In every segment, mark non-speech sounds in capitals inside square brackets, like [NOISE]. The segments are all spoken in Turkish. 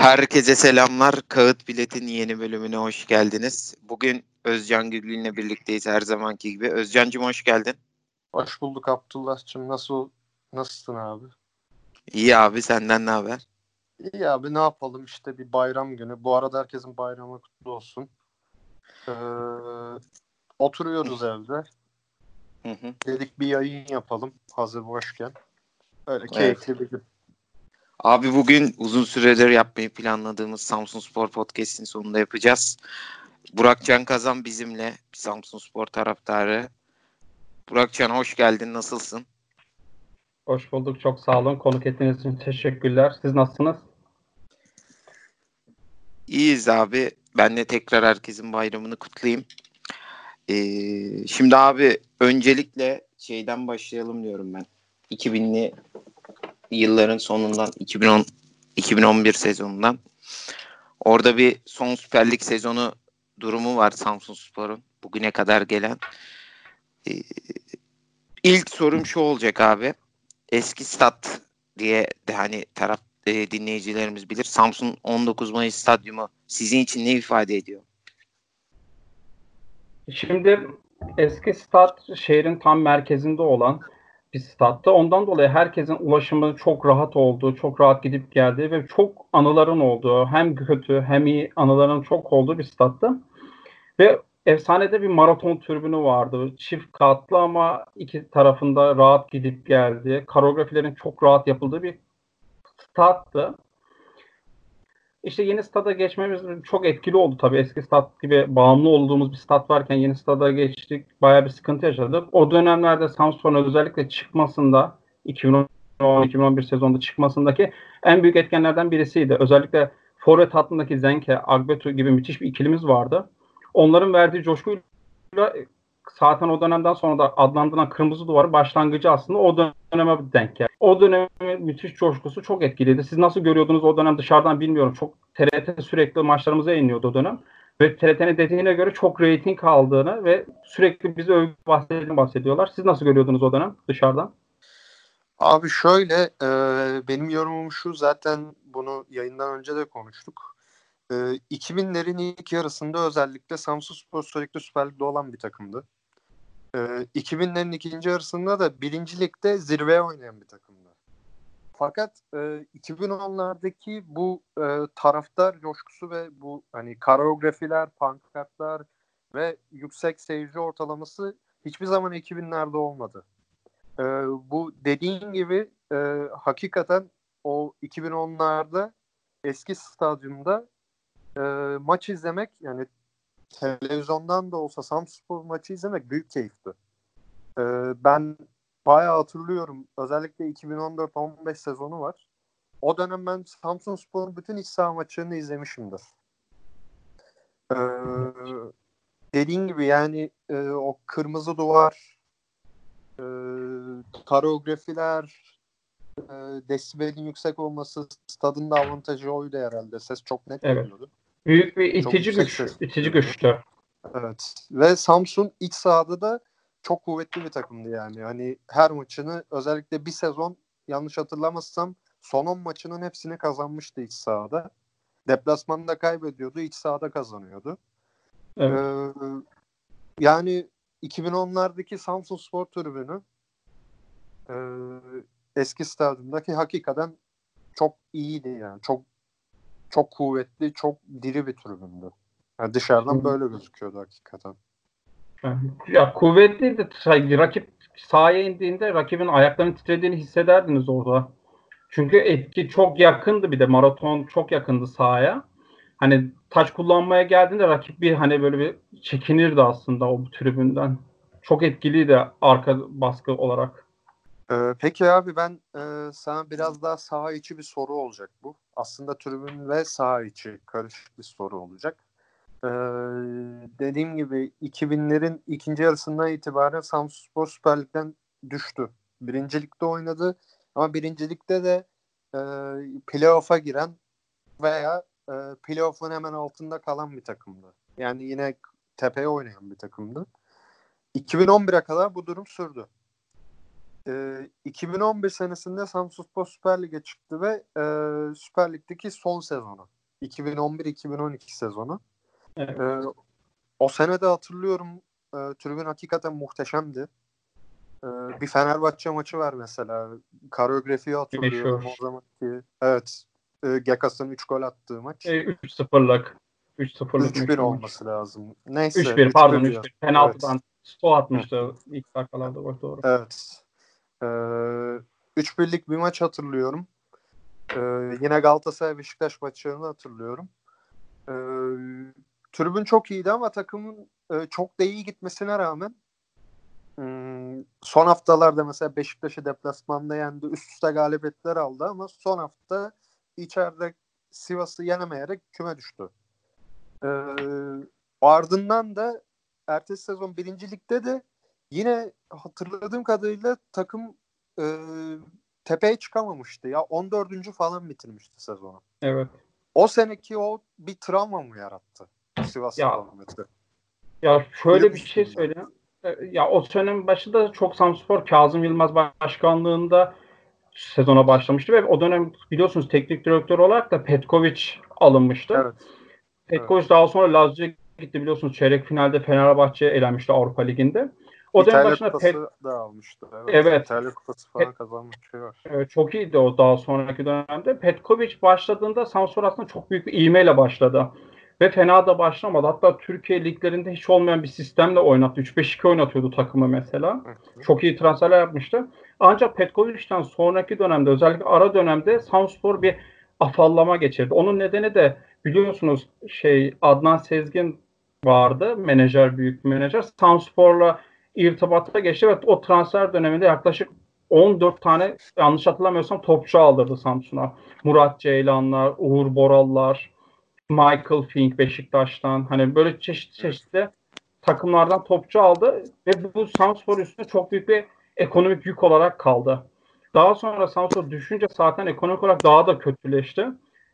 Herkese selamlar. Kağıt Bilet'in yeni bölümüne hoş geldiniz. Bugün Özcan Güllü ile birlikteyiz her zamanki gibi. Özcan'cığım hoş geldin. Hoş bulduk Abdullah'cığım. Nasıl, nasılsın abi? İyi abi senden ne haber? İyi abi ne yapalım işte bir bayram günü. Bu arada herkesin bayramı kutlu olsun. Ee, oturuyoruz evde. Hı hı. Dedik bir yayın yapalım hazır boşken. Öyle keyifli bir gün. Abi bugün uzun süredir yapmayı planladığımız Samsun Spor Podcast'in sonunda yapacağız. Burak Can Kazan bizimle Samsun Spor taraftarı. Burak Can hoş geldin. Nasılsın? Hoş bulduk. Çok sağ olun. Konuk ettiğiniz için teşekkürler. Siz nasılsınız? İyiyiz abi. Ben de tekrar herkesin bayramını kutlayayım. Ee, şimdi abi öncelikle şeyden başlayalım diyorum ben. 2000'li yılların sonundan 2010 2011 sezonundan. Orada bir son Süper Lig sezonu durumu var Samsun Spor'un bugüne kadar gelen. Ee, ilk sorum şu olacak abi. Eski stat diye de hani taraf e, dinleyicilerimiz bilir. Samsun 19 Mayıs stadyumu sizin için ne ifade ediyor? Şimdi eski stat şehrin tam merkezinde olan bir statta. Ondan dolayı herkesin ulaşımı çok rahat olduğu, çok rahat gidip geldiği ve çok anıların olduğu, hem kötü hem iyi anıların çok olduğu bir statta. Ve efsanede bir maraton türbünü vardı. Çift katlı ama iki tarafında rahat gidip geldiği, koreografilerin çok rahat yapıldığı bir stattı. İşte yeni stada geçmemiz çok etkili oldu tabii. Eski stat gibi bağımlı olduğumuz bir stat varken yeni stada geçtik. Bayağı bir sıkıntı yaşadık. O dönemlerde Samsun'a özellikle çıkmasında 2010-2011 sezonunda çıkmasındaki en büyük etkenlerden birisiydi. Özellikle forvet hattındaki Zenke, Agbetu gibi müthiş bir ikilimiz vardı. Onların verdiği coşkuyla zaten o dönemden sonra da adlandırılan Kırmızı Duvarı başlangıcı aslında o döneme denk geldi. O dönemin müthiş coşkusu çok etkiliydi. Siz nasıl görüyordunuz o dönem dışarıdan bilmiyorum. Çok TRT sürekli maçlarımıza yayınlıyordu o dönem. Ve TRT'nin dediğine göre çok reyting aldığını ve sürekli bizi övüp bahsediyorlar. Siz nasıl görüyordunuz o dönem dışarıdan? Abi şöyle e, benim yorumum şu zaten bunu yayından önce de konuştuk. E, 2000'lerin ilk yarısında özellikle Samsun Spor sürekli Süper Lig'de olan bir takımdı. E, 2000'lerin ikinci yarısında da birinci ligde zirveye oynayan bir takımdı. Fakat e, 2010'lardaki bu e, taraftar coşkusu ve bu hani koreografiler, pankartlar ve yüksek seyirci ortalaması hiçbir zaman 2000'lerde olmadı. E, bu dediğin gibi e, hakikaten o 2010'larda eski stadyumda e, maç izlemek yani televizyondan da olsa Samspor maçı izlemek büyük keyifti. E, ben bayağı hatırlıyorum. Özellikle 2014-15 sezonu var. O dönem ben Samsun Spor'un bütün iç saha maçlarını izlemişimdir. Ee, dediğin gibi yani e, o kırmızı duvar e, koreografiler e, desibelin yüksek olması stadın da avantajı oydu herhalde. Ses çok net evet. geliyordu. Büyük bir itici güç. Ses. itici güçtü. Evet. Ve Samsun iç sahada da çok kuvvetli bir takımdı yani. Hani her maçını özellikle bir sezon yanlış hatırlamazsam son 10 maçının hepsini kazanmıştı iç sahada. Deplasmanda kaybediyordu, iç sahada kazanıyordu. Evet. Ee, yani 2010'lardaki Samsun Spor Tribünü e, eski stadyumdaki hakikaten çok iyiydi yani. Çok çok kuvvetli, çok diri bir tribündü. Yani dışarıdan böyle gözüküyordu hakikaten. Ya kuvvetliydi. Rakip sahaya indiğinde rakibin ayaklarının titrediğini hissederdiniz orada. Çünkü etki çok yakındı bir de maraton çok yakındı sahaya. Hani taç kullanmaya geldiğinde rakip bir hani böyle bir çekinirdi aslında o tribünden. Çok etkiliydi arka baskı olarak. Ee, peki abi ben e, sana biraz daha saha içi bir soru olacak bu. Aslında tribün ve saha içi karışık bir soru olacak. Ee, dediğim gibi 2000'lerin ikinci yarısından itibaren Samsunspor Süper Lig'den düştü. Birincilikte oynadı ama birincilikte de e, playoff'a giren veya e, playoff'un hemen altında kalan bir takımdı. Yani yine tepeye oynayan bir takımdı. 2011'e kadar bu durum sürdü. E, 2011 senesinde Samsunspor Süper Lig'e çıktı ve e, Süper Lig'deki son sezonu. 2011-2012 sezonu. Evet. E, o senede hatırlıyorum e, tribün hakikaten muhteşemdi. E, bir Fenerbahçe maçı var mesela. Koreografiyi hatırlıyorum Meşhur. o zamanki. Evet. E, Gekas'ın 3 gol attığı maç. E, 3-0'lık. 3-0'lık 3-1 meşhur maç. olması lazım. Neyse. 3-1 pardon 3-1 3-1. Penaltıdan Sto atmıştı ilk dakikalarda doğru. Evet. Ee, 3-1'lik bir maç hatırlıyorum. Ee, yine Galatasaray Beşiktaş maçlarını hatırlıyorum. Ee, tribün çok iyiydi ama takımın e, çok da iyi gitmesine rağmen hmm, son haftalarda mesela Beşiktaş'ı deplasmanda yendi. Üst üste galibiyetler aldı ama son hafta içeride Sivas'ı yenemeyerek küme düştü. Ee, ardından da ertesi sezon birincilikte de yine hatırladığım kadarıyla takım e, tepeye çıkamamıştı ya 14. falan bitirmişti sezonu. Evet. O seneki o bir travma mı yarattı Sivas Ya. Ya şöyle bir şey söyleyeyim. E, Ya o senenin başında çok Samspor Kazım Yılmaz başkanlığında sezona başlamıştı ve o dönem biliyorsunuz teknik direktör olarak da Petkovic alınmıştı. Evet. Petkovic daha sonra Lazio'ya gitti biliyorsunuz çeyrek finalde Fenerbahçe'ye elenmişti Avrupa Ligi'nde. O dönem başında Pet, da almıştı. Evet. Evet. İtalya Kupası falan kazanmış bir şey. Evet, çok iyiydi o daha sonraki dönemde. Petkovic başladığında Samsun aslında çok büyük bir ivmeyle başladı. Ve fena da başlamadı. Hatta Türkiye liglerinde hiç olmayan bir sistemle oynattı. 3-5-2 oynatıyordu takımı mesela. Hı hı. Çok iyi transferler yapmıştı. Ancak Petkovic'ten sonraki dönemde özellikle ara dönemde Samspor bir afallama geçirdi. Onun nedeni de biliyorsunuz şey Adnan Sezgin vardı. Menajer, büyük menajer. Samspor'la irtibata geçti ve o transfer döneminde yaklaşık 14 tane yanlış hatırlamıyorsam topçu aldırdı Samsun'a. Murat Ceylanlar, Uğur Borallar, Michael Fink Beşiktaş'tan hani böyle çeşitli çeşitli takımlardan topçu aldı ve bu Samspor üstüne çok büyük bir ekonomik yük olarak kaldı. Daha sonra Samspor düşünce zaten ekonomik olarak daha da kötüleşti.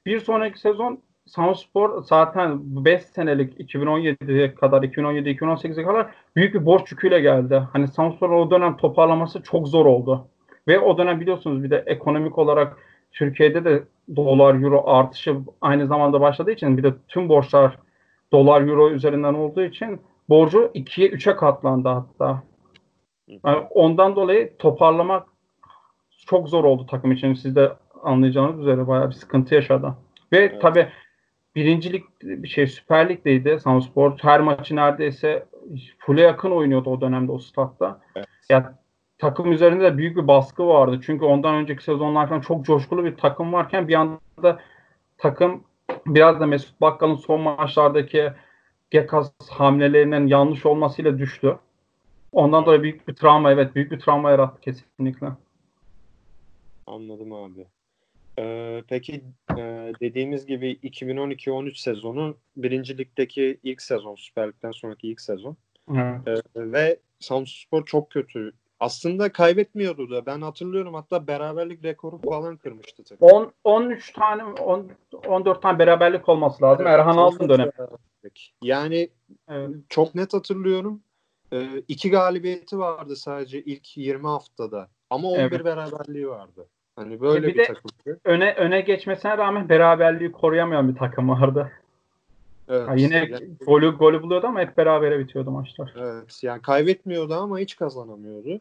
Bir sonraki sezon Samspor zaten 5 senelik 2017'ye kadar 2017-2018'e kadar büyük bir borç yüküyle geldi. Hani Samspor o dönem toparlaması çok zor oldu. Ve o dönem biliyorsunuz bir de ekonomik olarak Türkiye'de de dolar euro artışı aynı zamanda başladığı için bir de tüm borçlar dolar euro üzerinden olduğu için borcu 2'ye 3'e katlandı hatta. Yani ondan dolayı toparlamak çok zor oldu takım için. Siz de anlayacağınız üzere bayağı bir sıkıntı yaşadı. Ve Evet. tabii birincilik bir şey Süper Lig'deydi Samspor. Her maçı neredeyse full'e yakın oynuyordu o dönemde o statta. Evet. Ya takım üzerinde de büyük bir baskı vardı. Çünkü ondan önceki sezonlar falan çok coşkulu bir takım varken bir anda takım biraz da Mesut Bakkal'ın son maçlardaki Gekas hamlelerinin yanlış olmasıyla düştü. Ondan dolayı büyük bir travma evet büyük bir travma yarattı kesinlikle. Anladım abi. Ee, peki e, dediğimiz gibi 2012-13 sezonu birinci ligdeki ilk sezon Süper Lig'den sonraki ilk sezon Evet. Ee, ve Samsunspor çok kötü. Aslında kaybetmiyordu da ben hatırlıyorum hatta beraberlik rekoru falan kırmıştı takım. 10 13 tane 10, 14 tane beraberlik olması lazım. Erhan Çok Altın dönemi. Yani Evet. çok net hatırlıyorum. Ee, iki galibiyeti vardı sadece ilk 20 haftada. Ama 11 Evet. beraberliği vardı. Hani böyle E bir bir, de- takımdı. Öne öne geçmesine rağmen beraberliği koruyamayan bir takım vardı. Evet. Ha, yine Yani- golü golü buluyordu ama hep berabere bitiyordu maçlar. Evet yani kaybetmiyordu ama hiç kazanamıyordu.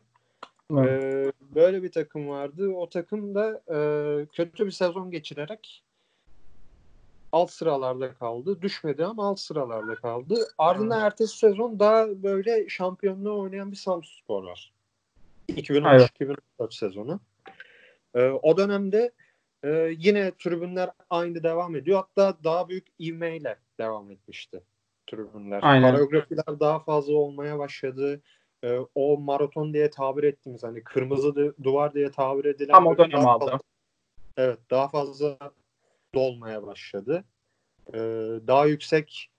Evet. Ee, böyle bir takım vardı. O takım da e, kötü bir sezon geçirerek alt sıralarda kaldı. Düşmedi ama alt sıralarda kaldı. Ardından ertesi sezon daha böyle şampiyonluğu oynayan bir Samsunspor var. 2013-2014 sezonu. Ee, o dönemde e, yine tribünler aynı devam ediyor. Hatta daha büyük ivmeyle devam etmişti tribünler. Aynen. Koreografiler daha fazla olmaya başladı. Ee, o maraton diye tabir ettiğimiz hani kırmızı du- duvar diye tabir edilen Tam o dönem aldı. fazla- evet daha fazla dolmaya başladı. Ee, daha yüksek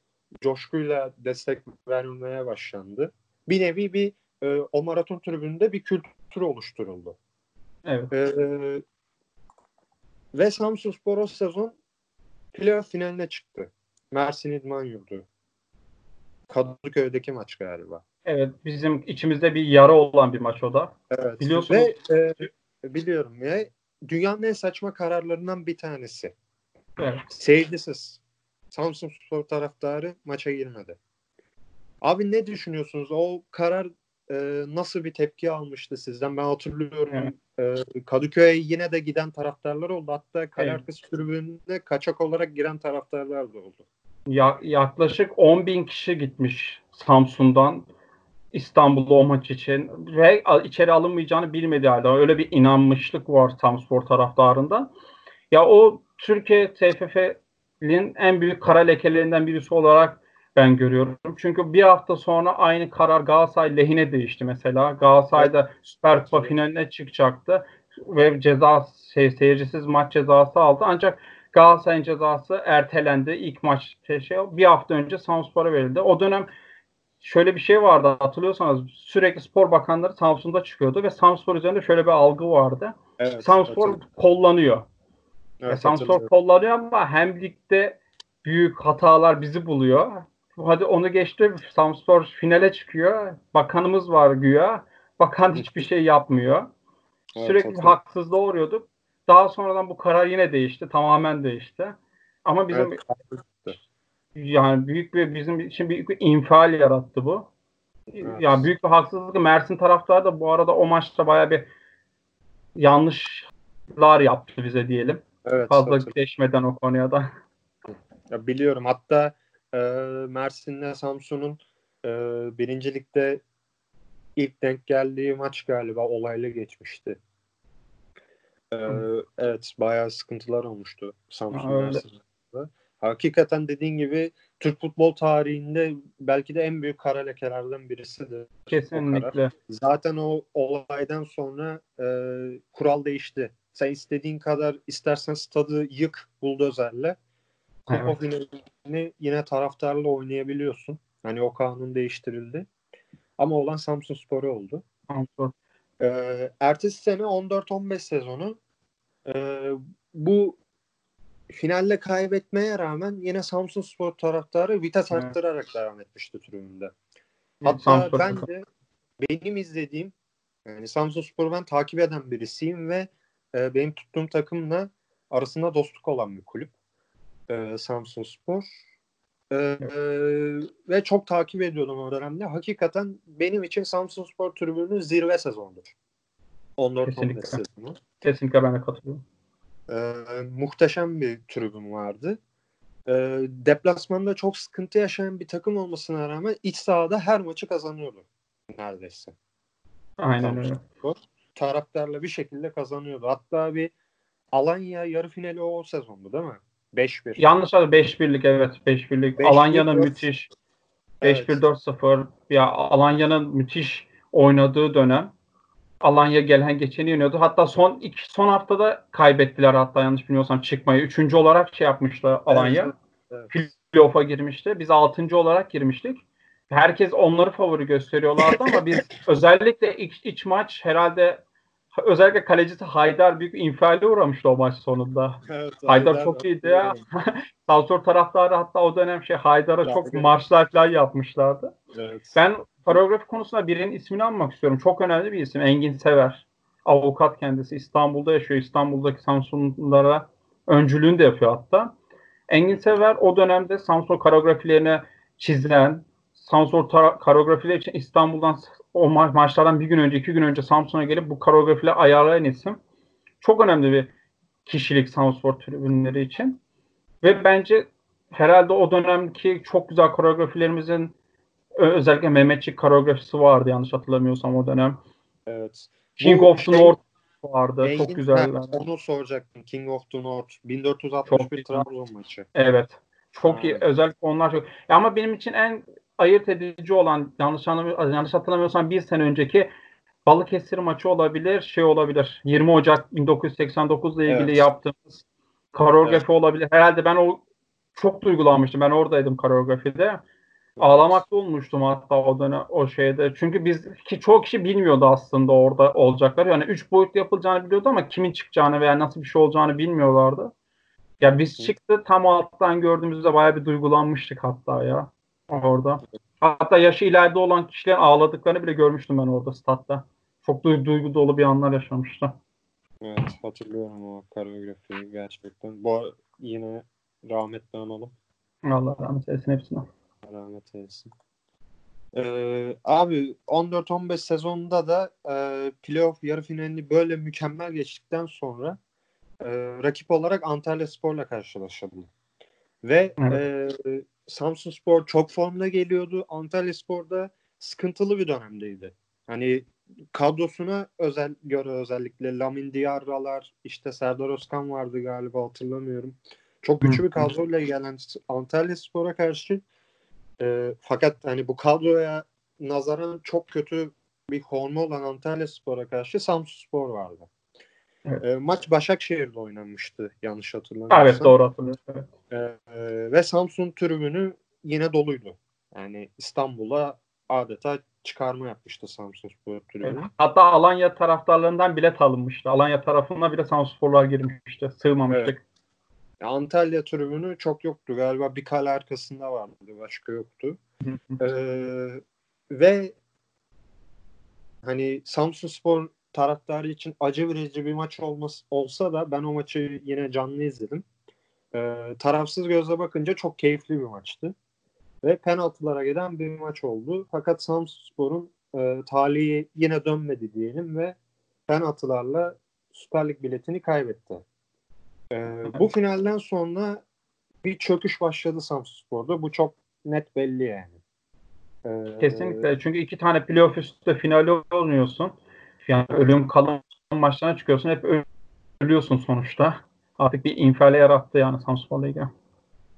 coşkuyla destek vermeye başlandı. Bir nevi bir e, o maraton tribününde bir kültür oluşturuldu. Evet. Ee, ve Samsunspor o sezon playoff finaline çıktı. Mersin İdman Yurdu. Kadıköy'deki maç galiba. Evet bizim içimizde bir yara olan bir maç o da. Evet. Biliyorsunuz. Ve e, biliyorum ve dünyanın en saçma kararlarından bir tanesi. Evet. Seyircisiz. Samsun Spor taraftarı maça girmedi. Abi ne düşünüyorsunuz? O karar e, nasıl bir tepki almıştı sizden? Ben hatırlıyorum. E, Kadıköy'e yine de giden taraftarlar oldu. Hatta kale Evet. arkası tribününe kaçak olarak giren taraftarlar da oldu. Ya, yaklaşık 10 bin kişi gitmiş Samsun'dan İstanbul'a o maç için ve içeri alınmayacağını bilmediği halde öyle bir inanmışlık var Samspor taraftarında. Ya o Türkiye TFF'nin en büyük kara lekelerinden birisi olarak ben görüyorum. Çünkü bir hafta sonra aynı karar Galatasaray lehine değişti mesela. Galatasaray'da Süper Kupa finaline çıkacaktı ve ceza şey, seyircisiz maç cezası aldı. Ancak Galatasaray'ın cezası ertelendi. İlk maç şey, şey, bir hafta önce Samspor'a verildi. O dönem şöyle bir şey vardı hatırlıyorsanız sürekli spor bakanları Samsun'da çıkıyordu ve Samspor üzerinde şöyle bir algı vardı. Evet. Samspor kollanıyor. Evet, E, Samspor kollanıyor ama hem ligde büyük hatalar bizi buluyor. Hadi onu geçti. Samspor finale çıkıyor. Bakanımız var güya. Bakan hiçbir şey yapmıyor. Evet, Sürekli hatırlıyorum. haksızlığa uğruyorduk. Daha sonradan bu karar yine değişti. Tamamen değişti. Ama bizim Evet. yani büyük bir bizim için büyük bir infial yarattı bu. Evet. Yani büyük bir haksızlık. Mersin taraftarı da bu arada o maçta bayağı bir yanlışlar yaptı bize diyelim. Evet, Fazla geçmeden o konuya da. Ya biliyorum. Hatta e, Mersin'le Samsun'un e, birincilikte ilk denk geldiği maç galiba olaylı geçmişti. E, evet bayağı sıkıntılar olmuştu Samsun. Mersin'de. Hakikaten dediğin gibi Türk futbol tarihinde belki de en büyük kara lekelerden birisidir. o. Kesinlikle. Zaten o olaydan sonra e, kural değişti. Sen istediğin kadar istersen stadı yık buldozerle. Kupa Evet. finalini yine taraftarla oynayabiliyorsun. Hani o kanun değiştirildi. Ama olan Samsun Sporu oldu. Samspor. Ee, ertesi sene 14-15 sezonu e, bu finalle kaybetmeye rağmen yine Samsun Spor taraftarı vites Evet. arttırarak devam etmişti tribünde. Hatta Samspor. ben de benim izlediğim yani Samsun Spor'u ben takip eden birisiyim ve e, benim tuttuğum takımla arasında dostluk olan bir kulüp. E, Samsun Spor. E, e, ve çok takip ediyordum o dönemde. Hakikaten benim için Samsun Spor tribünü zirve sezonudur. 14-15 Kesinlikle. sezonu. Kesinlikle ben de katılıyorum. E, muhteşem bir tribün vardı. E, deplasmanda çok sıkıntı yaşayan bir takım olmasına rağmen iç sahada her maçı kazanıyordu neredeyse. Aynen öyle. Spor taraftarla bir şekilde kazanıyordu. Hatta bir Alanya yarı finali o sezondu değil mi? 5-1. Yanlış abi 5-1'lik evet 5-1'lik. 5-1, Alanya'nın 4-0. müthiş Evet. 5-1-4-0 ya Alanya'nın müthiş oynadığı dönem Alanya gelen geçeni yeniyordu. Hatta son iki, son haftada kaybettiler hatta yanlış bilmiyorsam çıkmayı. Üçüncü olarak şey yapmıştı Alanya. Evet. Playoff'a girmişti. Biz altıncı olarak girmiştik. Herkes onları favori gösteriyorlardı ama biz [LAUGHS] özellikle iç, iç maç herhalde özellikle kalecisi Haydar büyük infiale uğramıştı o maç sonunda. Evet, Haydar çok iyiydi ya. [LAUGHS] Salzburg taraftarı hatta o dönem şey Haydar'a Ya, çok evet. marşlar falan yapmışlardı. Evet. Ben koreografi konusunda birinin ismini almak istiyorum. Çok önemli bir isim. Engin Sever. Avukat kendisi. İstanbul'da yaşıyor. İstanbul'daki Samsunlara öncülüğünü de yapıyor hatta. Engin Sever o dönemde Samsun koreografilerini çizen, Samsun koreografileri için İstanbul'dan o ma- maçlardan bir gün önce, iki gün önce Samsun'a gelip bu koreografileri ayarlayan isim. Çok önemli bir kişilik Samspor tribünleri için. Ve bence herhalde o dönemki çok güzel koreografilerimizin özellikle Mehmetçik koreografisi vardı yanlış hatırlamıyorsam o dönem. evet. King Bu of the şey- North vardı. Engin- çok güzel. Ha, onu soracaktım. King of the North. 1461 Çok- Trabzon maçı. Evet. Çok iyi. Evet. Özellikle onlar çok. Ya ama benim için en ayırt edici olan yanlış yanlış hatırlamıyorsam bir sene önceki Balıkesir maçı olabilir, şey olabilir. 20 Ocak 1989 ile ilgili Evet. yaptığımız koreografi olabilir. Herhalde ben o çok duygulanmıştım. Ben oradaydım koreografide. Ağlamakta olmuştum hatta o dönem o şeyde. Çünkü biz ki çoğu kişi bilmiyordu aslında orada olacakları. Yani üç boyutlu yapılacağını biliyordu ama kimin çıkacağını veya nasıl bir şey olacağını bilmiyorlardı. Ya biz çıktı tam alttan gördüğümüzde bayağı bir duygulanmıştık hatta ya orada. Hatta yaşı ileride olan kişilerin ağladıklarını bile görmüştüm ben orada statta. Çok duygu, duygu dolu bir anlar yaşamıştı. Evet hatırlıyorum o koreografiyi gerçekten. Bu yine rahmetli analım. Allah rahmet eylesin hepsine. Rahmet eylesin. Ee, abi 14-15 sezonunda da e, playoff yarı finalini böyle mükemmel geçtikten sonra e, rakip olarak Antalya Spor'la karşılaşıldı. Ve e, Samsun Spor çok formda geliyordu. Antalya Spor'da sıkıntılı bir dönemdeydi. Hani kadrosuna özel göre özellikle Lamin Diarra'lar işte Serdar Özkan vardı galiba hatırlamıyorum. Çok güçlü bir kadroyla gelen Antalya Spor'a karşı e, fakat hani bu kadroya nazaran çok kötü bir formu olan Antalya Spor'a karşı Samsun Spor vardı. Evet. E, maç Başakşehir'de oynanmıştı yanlış hatırlamıyorsam. Evet doğru hatırlıyorum. Evet. E, e, ve Samsun tribünü yine doluydu. Yani İstanbul'a adeta çıkarma yapmıştı Samsun Spor tribünü. Evet. Hatta Alanya taraftarlarından bilet alınmıştı. Alanya tarafına bile Samsun Sporlar girmişti. Sığmamıştık. Evet. Antalya tribünü çok yoktu. Galiba bir kale arkasında vardı. Başka yoktu. ee, ve hani Samsun Spor taraftarı için acı verici bir maç olması, olsa da ben o maçı yine canlı izledim. Ee, tarafsız gözle bakınca çok keyifli bir maçtı. Ve penaltılara giden bir maç oldu. Fakat Samsun Spor'un e, talihi yine dönmedi diyelim ve penaltılarla Süper Lig biletini kaybetti. Ee, bu finalden sonra bir çöküş başladı Samsunspor'da. Bu çok net belli yani. Ee, Kesinlikle. Çünkü iki tane playoff üstü finali oynuyorsun. Yani ölüm kalım maçlarına çıkıyorsun. Hep ölüyorsun sonuçta. Artık bir infiale yarattı yani Samsunspor Ligi.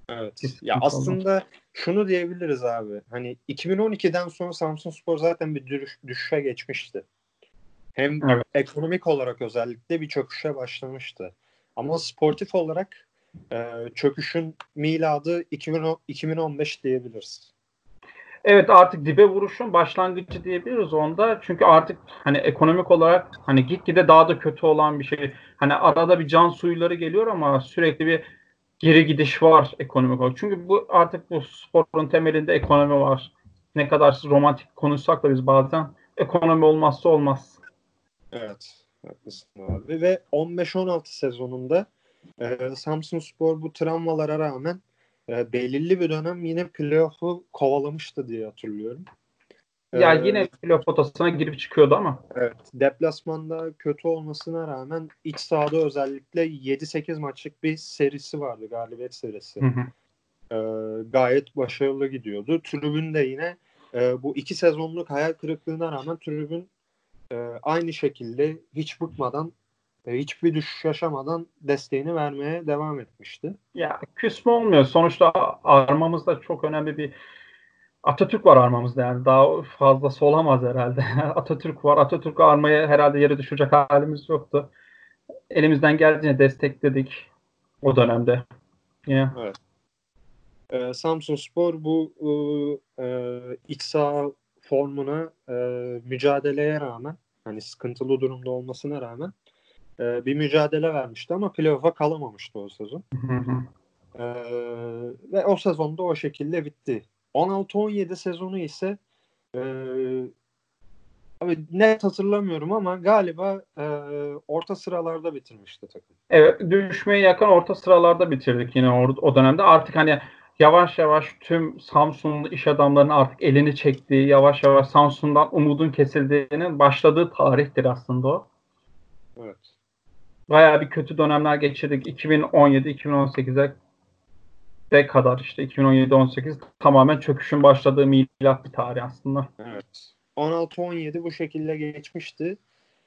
Evet. Kesinlikle ya aslında oldu. şunu diyebiliriz abi. Hani 2012'den sonra Samsunspor zaten bir düşüş, düşüşe geçmişti. Hem evet. ekonomik olarak özellikle bir çöküşe başlamıştı. Ama sportif olarak e, çöküşün miladı 2010, 2015 diyebiliriz. Evet artık dibe vuruşun başlangıcı diyebiliriz onda. Çünkü artık hani ekonomik olarak hani gitgide daha da kötü olan bir şey. Hani arada bir can suyları geliyor ama sürekli bir geri gidiş var ekonomik olarak. Çünkü bu artık bu sporun temelinde ekonomi var. Ne kadar romantik konuşsak da biz bazen ekonomi olmazsa olmaz. Evet. Haklısın abi. Ve 15-16 sezonunda e, Samsun Spor bu travmalara rağmen e, belirli bir dönem yine playoff'u kovalamıştı diye hatırlıyorum. Ya ee, yine playoff potasına girip çıkıyordu ama. Evet. Deplasmanda kötü olmasına rağmen iç sahada özellikle 7-8 maçlık bir serisi vardı. Galibiyet serisi. Hı hı. Ee, gayet başarılı gidiyordu. Tribün de yine e, bu iki sezonluk hayal kırıklığına rağmen tribün e, aynı şekilde hiç bıkmadan hiçbir düşüş yaşamadan desteğini vermeye devam etmişti. Ya küsme olmuyor. Sonuçta armamızda çok önemli bir Atatürk var armamızda yani daha fazlası olamaz herhalde. [LAUGHS] Atatürk var. Atatürk armaya herhalde yere düşecek halimiz yoktu. Elimizden geldiğince destekledik o dönemde. Yine. Evet. Ee, Samsun Spor bu e, e iç saha formuna e, mücadeleye rağmen hani sıkıntılı durumda olmasına rağmen e, bir mücadele vermişti ama playoff'a kalamamıştı o sezon. e, ve o sezonda o şekilde bitti. 16-17 sezonu ise e, abi net hatırlamıyorum ama galiba e, orta sıralarda bitirmişti takım. Evet düşmeye yakın orta sıralarda bitirdik yine o, o dönemde. Artık hani yavaş yavaş tüm Samsunlu iş adamlarının artık elini çektiği, yavaş yavaş Samsun'dan umudun kesildiğinin başladığı tarihtir aslında o. Evet. Bayağı bir kötü dönemler geçirdik. 2017-2018'e de kadar işte 2017-18 tamamen çöküşün başladığı milat bir tarih aslında. Evet. 16-17 bu şekilde geçmişti.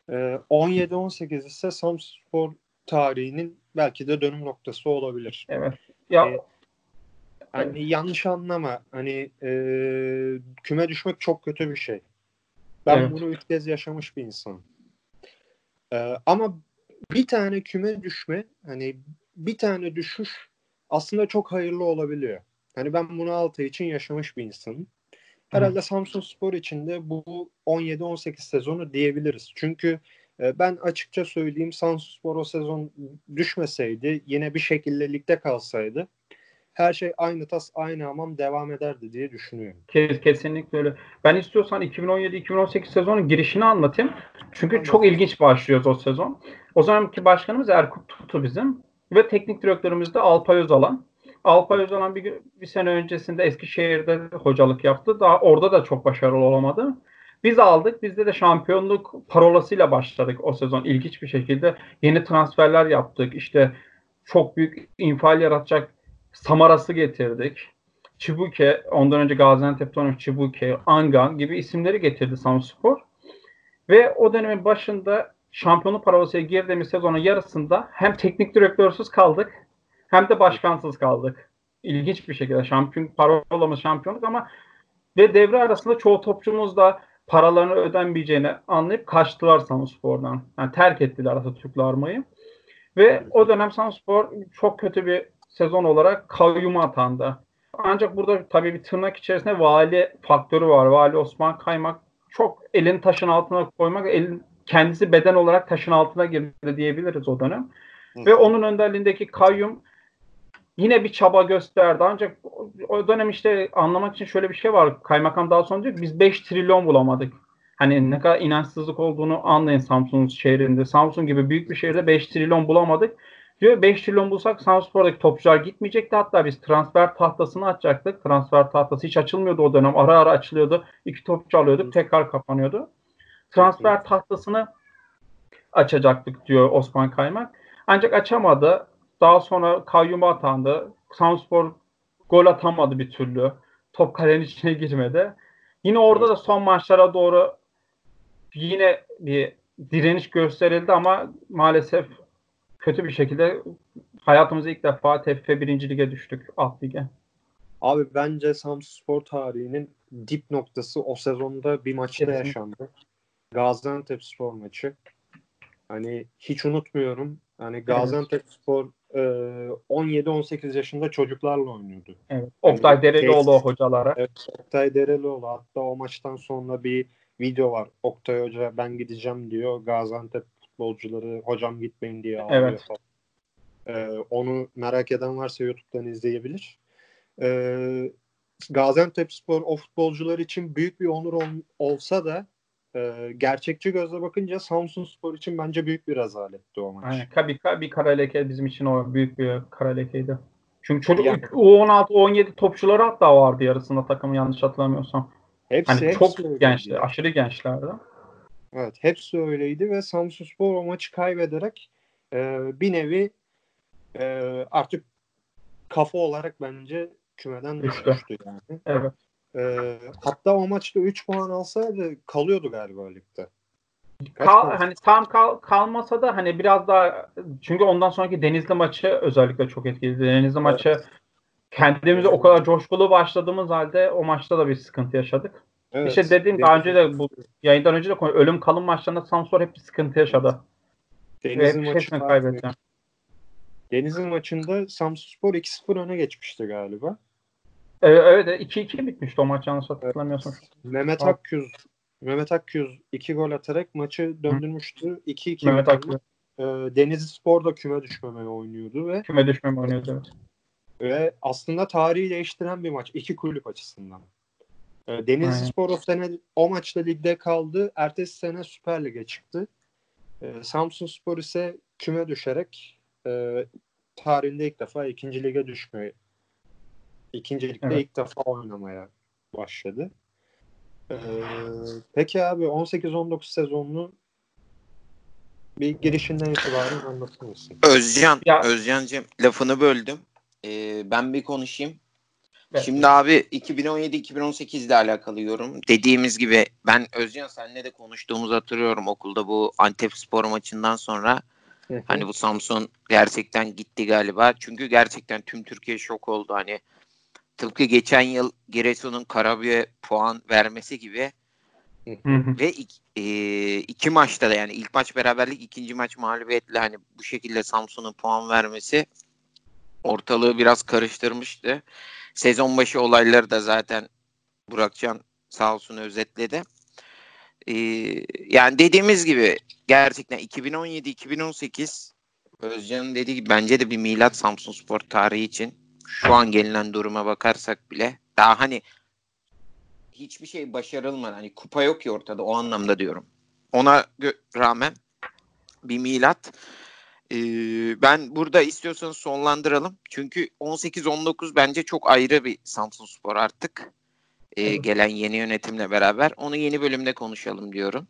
Ee, 17-18 ise Samspor tarihinin belki de dönüm noktası olabilir. Evet. Ya ee, Hani evet. yanlış anlama. Hani e, küme düşmek çok kötü bir şey. Ben evet. bunu ilk kez yaşamış bir insanım. E, ama bir tane küme düşme hani bir tane düşüş aslında çok hayırlı olabiliyor. Hani ben bunu 6 için yaşamış bir insanım. Herhalde Hı. Samsun Spor için de bu 17-18 sezonu diyebiliriz. Çünkü e, ben açıkça söyleyeyim Samsun Spor o sezon düşmeseydi yine bir şekilde ligde kalsaydı her şey aynı tas aynı hamam devam ederdi diye düşünüyorum. Kes, kesinlikle öyle. Ben istiyorsan 2017-2018 sezonun girişini anlatayım. Çünkü çok ilginç başlıyoruz o sezon. O zamanki başkanımız Erkut Tutu bizim ve teknik direktörümüz de Alpay Özalan. Alpay Özalan bir, bir sene öncesinde Eskişehir'de hocalık yaptı. Daha orada da çok başarılı olamadı. Biz aldık. Bizde de şampiyonluk parolasıyla başladık o sezon. İlginç bir şekilde yeni transferler yaptık. İşte çok büyük infial yaratacak Samaras'ı getirdik. Çibuke, ondan önce Gaziantep'te oynamış Çibuke, Angan gibi isimleri getirdi Samspor. Ve o dönemin başında şampiyonluk parolasıya girdiğimiz sezonun yarısında hem teknik direktörsüz kaldık hem de başkansız kaldık. İlginç bir şekilde şampiyon parolamız şampiyonluk ama ve devre arasında çoğu topçumuz da paralarını ödenmeyeceğini anlayıp kaçtılar Samspor'dan. Yani terk ettiler Atatürk'le armayı. Ve o dönem Samspor çok kötü bir sezon olarak kayyuma atandı. Ancak burada tabii bir tırnak içerisinde vali faktörü var. Vali Osman Kaymak çok elin taşın altına koymak, elin kendisi beden olarak taşın altına girdi diyebiliriz o dönem. Hı. Ve onun önderliğindeki kayyum yine bir çaba gösterdi. Ancak o dönem işte anlamak için şöyle bir şey var. Kaymakam daha sonra diyor ki biz 5 trilyon bulamadık. Hani ne kadar inançsızlık olduğunu anlayın Samsun şehrinde. Samsun gibi büyük bir şehirde 5 trilyon bulamadık. Diyor 5 trilyon bulsak Samspor'daki topçular gitmeyecekti. Hatta biz transfer tahtasını açacaktık. Transfer tahtası hiç açılmıyordu o dönem. Ara ara açılıyordu. İki topçu alıyorduk. Tekrar kapanıyordu. Transfer tahtasını açacaktık diyor Osman Kaymak. Ancak açamadı. Daha sonra kayyuma atandı. Samspor gol atamadı bir türlü. Top kalenin içine girmedi. Yine orada da son maçlara doğru yine bir direniş gösterildi ama maalesef kötü bir şekilde hayatımızda ilk defa TFF 1. Lige düştük alt lige. Abi bence Samspor tarihinin dip noktası o sezonda bir maçta Kesinlikle. yaşandı. Gaziantep Spor maçı. Hani hiç unutmuyorum. Hani Gaziantep Spor e, 17-18 yaşında çocuklarla oynuyordu. Evet. Oktay yani, Derelioğlu hocalara. Evet, Oktay Derelioğlu. Hatta o maçtan sonra bir video var. Oktay Hoca ben gideceğim diyor. Gaziantep futbolcuları hocam gitmeyin diye ağlıyor evet. falan. Ee, onu merak eden varsa YouTube'dan izleyebilir. Ee, Gaziantep Spor o futbolcular için büyük bir onur ol, olsa da e, gerçekçi gözle bakınca Samsun Spor için bence büyük bir rezaletti o maç. Aynen. Bir, bir kara leke bizim için o büyük bir kara lekeydi. Çünkü çocuk yani, U16, 17 topçuları hatta vardı yarısında takımı yanlış hatırlamıyorsam. Hepsi, hani hepsi çok gençti, aşırı gençlerdi. Evet, hepsi öyleydi ve Samsun Spor o maçı kaybederek e, bir nevi e, artık kafa olarak bence kümeden düştü, düştü yani. Evet. E, hatta o maçta 3 puan alsaydı kalıyordu galiba ligde. Kal, hani tam kal, kalmasa da hani biraz daha çünkü ondan sonraki Denizli maçı özellikle çok etkili. Denizli evet. maçı kendimize o kadar coşkulu başladığımız halde o maçta da bir sıkıntı yaşadık. Evet. İşte dediğim daha önce de bu yayından önce de konu ölüm kalım maçlarında Samsun hep bir sıkıntı yaşadı. Denizli maçı kaybetti. Denizli maçında Samsunspor 2-0 öne geçmişti galiba. Ee, evet 2-2 bitmişti o maç yanlış hatırlamıyorsam. Evet. Mehmet Akgüz Mehmet Akgüz 2 gol atarak maçı döndürmüştü. 2-2 Mehmet Akgüz. Ee, Denizli Spor da küme düşmemeye oynuyordu ve küme düşmeme oynuyordu evet. Ve aslında tarihi değiştiren bir maç iki kulüp açısından. Ee, Denizli Spor o sene o maçta ligde kaldı. Ertesi sene Süper Lig'e çıktı. Ee, Samsun Spor ise küme düşerek e, tarihinde ilk defa ikinci lige düşmeye ikinci ligde evet. ilk defa oynamaya başladı. Ee, peki abi 18-19 sezonunu bir girişinden itibaren anlatır mısın? Özcan, ya. Özcan'cığım lafını böldüm. Ee, ben bir konuşayım. Evet. Şimdi abi 2017-2018 ile alakalı yorum. Dediğimiz gibi ben Özcan senle de konuştuğumuzu hatırlıyorum okulda bu Antep spor maçından sonra. Hı hı. Hani bu Samsun gerçekten gitti galiba. Çünkü gerçekten tüm Türkiye şok oldu. Hani tıpkı geçen yıl Giresun'un Karabük'e puan vermesi gibi. Hı. Ve iki, e, iki maçta da yani ilk maç beraberlik ikinci maç mağlubiyetle hani bu şekilde Samsun'un puan vermesi ortalığı biraz karıştırmıştı. Sezon başı olayları da zaten Burakcan sağ olsun özetledi. Ee, yani dediğimiz gibi gerçekten 2017-2018 Özcan'ın dediği gibi bence de bir milat Samsun Spor tarihi için. şu an gelinen duruma bakarsak bile daha hani hiçbir şey başarılmadı. Hani kupa yok ki ortada o anlamda diyorum. Ona rağmen bir milat. Ee, ben burada istiyorsanız sonlandıralım. Çünkü 18-19 bence çok ayrı bir Samsun Spor artık. Ee, Evet. Gelen yeni yönetimle beraber. Onu yeni bölümde konuşalım diyorum.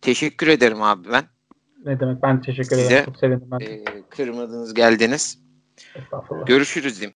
Teşekkür ederim abi ben. Ne demek ben teşekkür Size, ederim. Çok sevindim ben. Ee, kırmadınız geldiniz. Görüşürüz diyeyim.